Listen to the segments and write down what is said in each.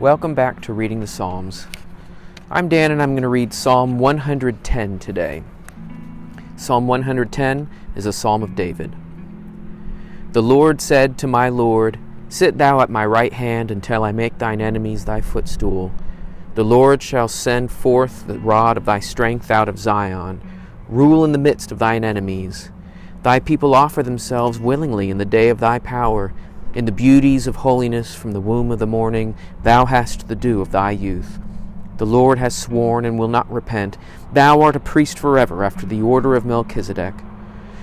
Welcome back to Reading the Psalms. I'm Dan and I'm going to read Psalm 110 today. Psalm 110 is a psalm of David. The Lord said to my Lord, Sit thou at my right hand until I make thine enemies thy footstool. The Lord shall send forth the rod of thy strength out of Zion. Rule in the midst of thine enemies. Thy people offer themselves willingly in the day of thy power. In the beauties of holiness from the womb of the morning, thou hast the dew of thy youth. The Lord has sworn and will not repent. Thou art a priest forever after the order of Melchizedek.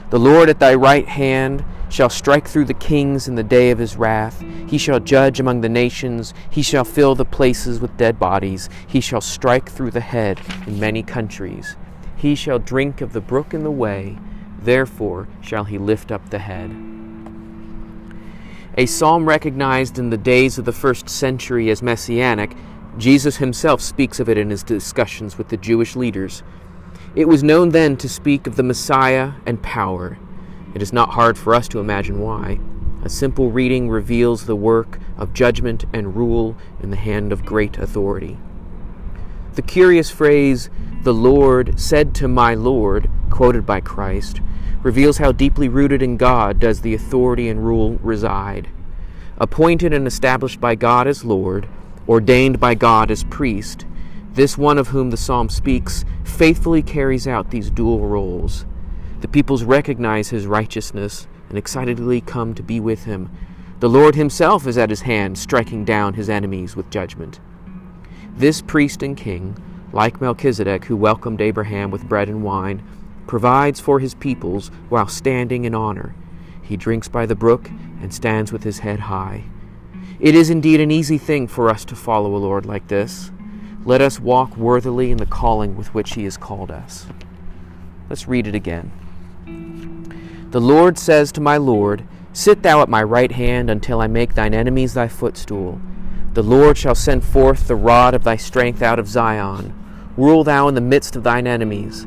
The Lord at thy right hand shall strike through the kings in the day of his wrath. He shall judge among the nations. He shall fill the places with dead bodies. He shall strike through the head in many countries. He shall drink of the brook in the way. Therefore shall he lift up the head. A psalm recognized in the days of the first century as messianic, Jesus himself speaks of it in his discussions with the Jewish leaders. It was known then to speak of the Messiah and power. It is not hard for us to imagine why. A simple reading reveals the work of judgment and rule in the hand of great authority. The curious phrase, the Lord said to my Lord, quoted by Christ, reveals how deeply rooted in God does the authority and rule reside. Appointed and established by God as Lord, ordained by God as priest, this one of whom the psalm speaks faithfully carries out these dual roles. The peoples recognize his righteousness and excitedly come to be with him. The Lord himself is at his hand, striking down his enemies with judgment. This priest and king, like Melchizedek, who welcomed Abraham with bread and wine, provides for his peoples while standing in honor. He drinks by the brook and stands with his head high. It is indeed an easy thing for us to follow a Lord like this. Let us walk worthily in the calling with which he has called us. Let's read it again. The Lord says to my Lord, Sit thou at my right hand until I make thine enemies thy footstool. The Lord shall send forth the rod of thy strength out of Zion. Rule thou in the midst of thine enemies.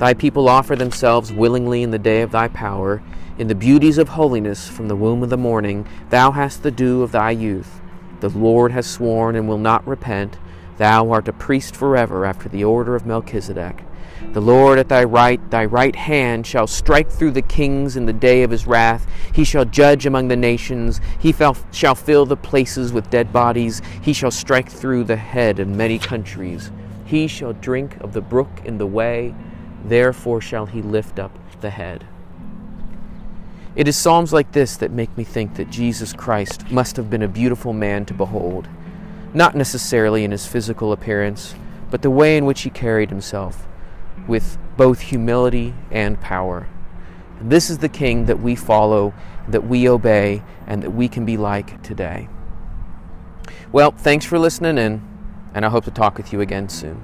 Thy people offer themselves willingly in the day of thy power. In the beauties of holiness from the womb of the morning, thou hast the dew of thy youth. The Lord has sworn and will not repent. Thou art a priest forever after the order of Melchizedek. The Lord at thy right, thy right hand, shall strike through the kings in the day of his wrath. He shall judge among the nations. He shall fill the places with dead bodies. He shall strike through the head of many countries. He shall drink of the brook in the way therefore shall he lift up the head. It is Psalms like this that make me think that Jesus Christ must have been a beautiful man to behold, not necessarily in his physical appearance, but the way in which he carried himself, with both humility and power. This is the King that we follow, that we obey, and that we can be like today. Well, thanks for listening in, and I hope to talk with you again soon.